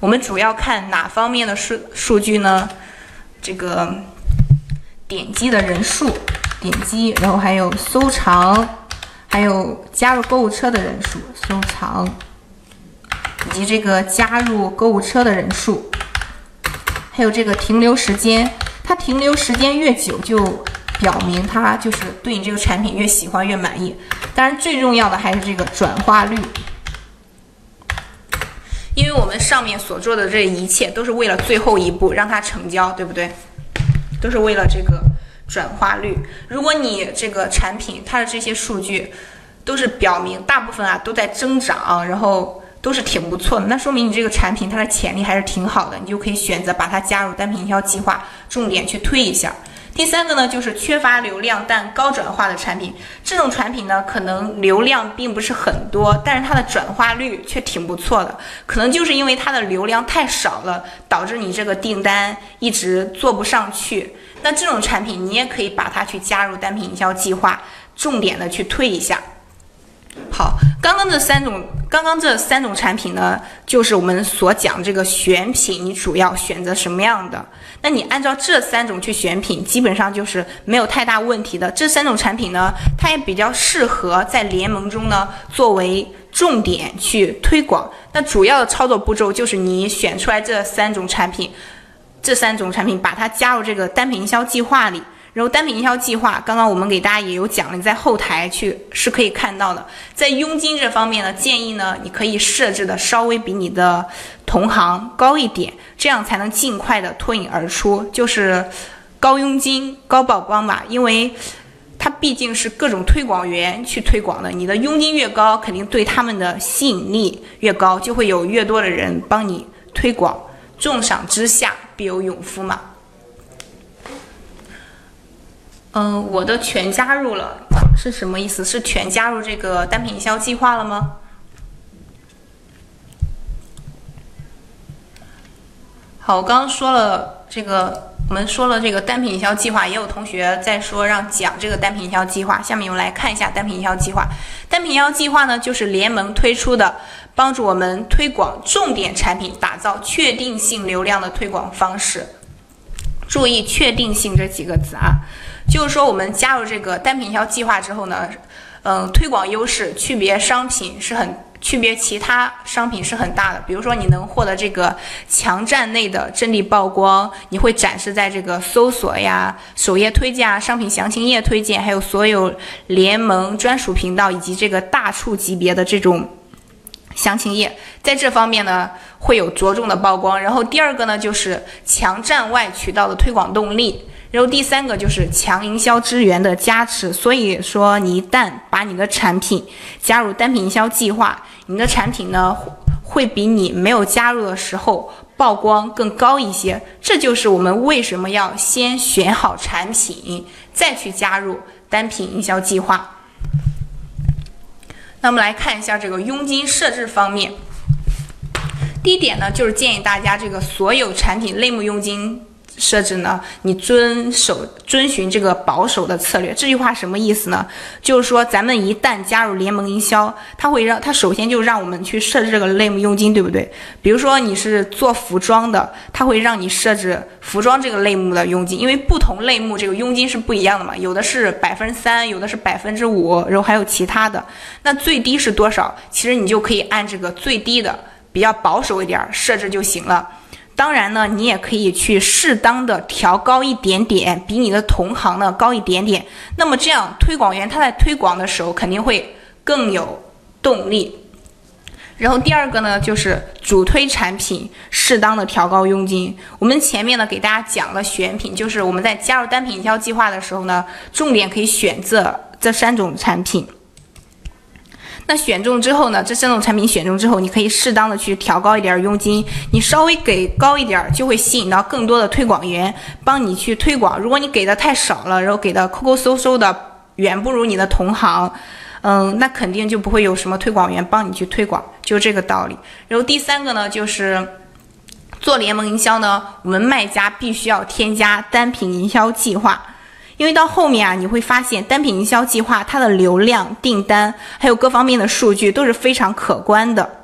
我们主要看哪方面的数数据呢？这个点击的人数，点击，然后还有收藏，还有加入购物车的人数，收藏，以及这个加入购物车的人数，还有这个停留时间。它停留时间越久，就表明它就是对你这个产品越喜欢越满意。当然，最重要的还是这个转化率。因为我们上面所做的这一切都是为了最后一步让它成交，对不对？都是为了这个转化率。如果你这个产品它的这些数据都是表明大部分啊都在增长，然后都是挺不错的，那说明你这个产品它的潜力还是挺好的，你就可以选择把它加入单品营销计划，重点去推一下。第三个呢，就是缺乏流量但高转化的产品。这种产品呢，可能流量并不是很多，但是它的转化率却挺不错的。可能就是因为它的流量太少了，导致你这个订单一直做不上去。那这种产品，你也可以把它去加入单品营销计划，重点的去推一下。好，刚刚这三种，刚刚这三种产品呢，就是我们所讲这个选品，你主要选择什么样的？那你按照这三种去选品，基本上就是没有太大问题的。这三种产品呢，它也比较适合在联盟中呢作为重点去推广。那主要的操作步骤就是你选出来这三种产品，这三种产品把它加入这个单品营销计划里。然后单品营销计划，刚刚我们给大家也有讲了，你在后台去是可以看到的。在佣金这方面呢，建议呢，你可以设置的稍微比你的同行高一点，这样才能尽快的脱颖而出，就是高佣金高曝光吧。因为它毕竟是各种推广员去推广的，你的佣金越高，肯定对他们的吸引力越高，就会有越多的人帮你推广。重赏之下必有勇夫嘛。嗯，我的全加入了是什么意思？是全加入这个单品营销计划了吗？好，我刚刚说了这个，我们说了这个单品营销计划，也有同学在说让讲这个单品营销计划。下面我们来看一下单品营销计划。单品营销计划呢，就是联盟推出的，帮助我们推广重点产品，打造确定性流量的推广方式。注意“确定性”这几个字啊。就是说，我们加入这个单品销计划之后呢，嗯，推广优势、区别商品是很区别其他商品是很大的。比如说，你能获得这个强站内的阵地曝光，你会展示在这个搜索呀、首页推荐啊、商品详情页推荐，还有所有联盟专属频道以及这个大促级别的这种详情页，在这方面呢会有着重的曝光。然后第二个呢，就是强站外渠道的推广动力。然后第三个就是强营销资源的加持，所以说你一旦把你的产品加入单品营销计划，你的产品呢会比你没有加入的时候曝光更高一些。这就是我们为什么要先选好产品，再去加入单品营销计划。那我们来看一下这个佣金设置方面，第一点呢就是建议大家这个所有产品类目佣金。设置呢？你遵守遵循这个保守的策略。这句话什么意思呢？就是说，咱们一旦加入联盟营销，它会让它首先就让我们去设置这个类目佣金，对不对？比如说你是做服装的，它会让你设置服装这个类目的佣金，因为不同类目这个佣金是不一样的嘛，有的是百分之三，有的是百分之五，然后还有其他的。那最低是多少？其实你就可以按这个最低的比较保守一点设置就行了。当然呢，你也可以去适当的调高一点点，比你的同行呢高一点点。那么这样，推广员他在推广的时候肯定会更有动力。然后第二个呢，就是主推产品适当的调高佣金。我们前面呢给大家讲了选品，就是我们在加入单品营销计划的时候呢，重点可以选择这三种产品。那选中之后呢？这三种产品选中之后，你可以适当的去调高一点佣金，你稍微给高一点，就会吸引到更多的推广员帮你去推广。如果你给的太少了，然后给的抠抠搜搜的，远不如你的同行，嗯，那肯定就不会有什么推广员帮你去推广，就这个道理。然后第三个呢，就是做联盟营销呢，我们卖家必须要添加单品营销计划。因为到后面啊，你会发现单品营销计划它的流量、订单还有各方面的数据都是非常可观的。